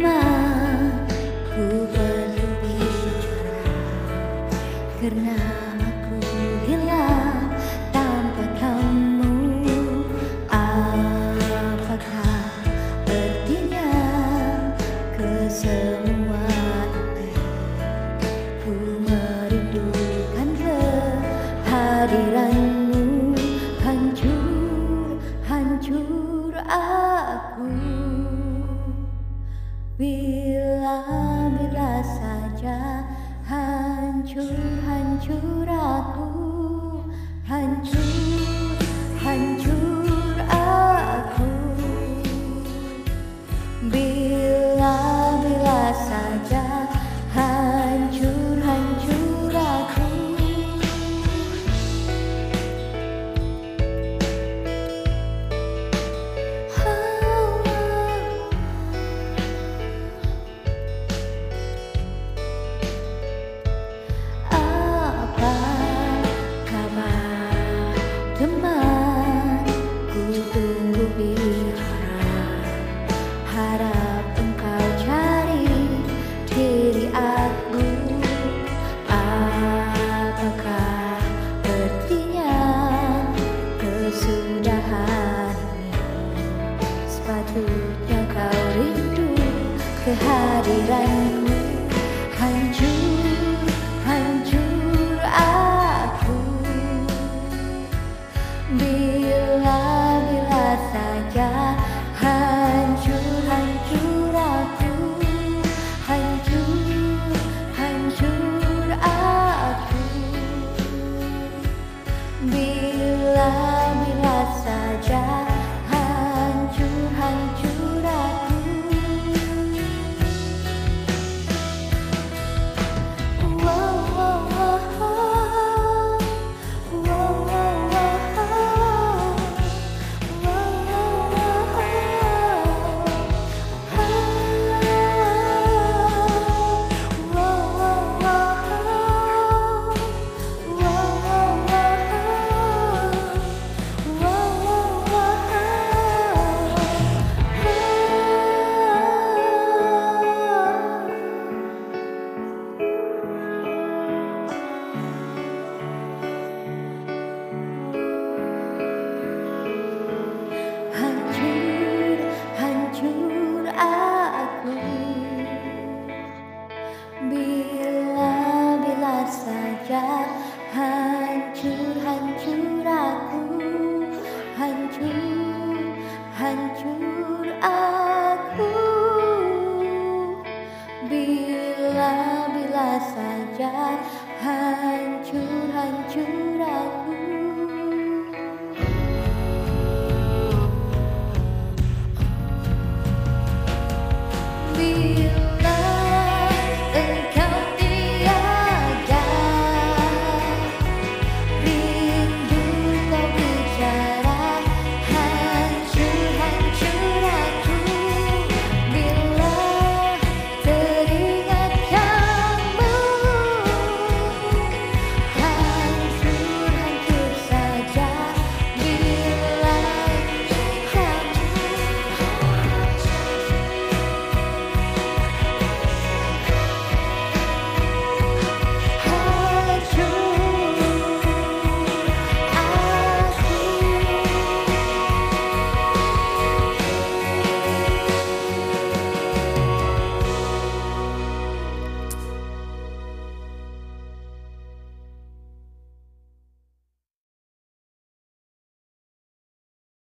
lama ku berbicara. Karena aku hilang tanpa kamu apakah artinya kesemuan ku merindukan kehadiranmu hancur hancur aku. Bila-bila saja hancur-hancur aku apakah artinya kesudahan ini sepatutnya kau rindu kehadiranmu Bila-bila saja hancur-hancur aku Hancur-hancur aku. Bila-bila saja hancur-hancur aku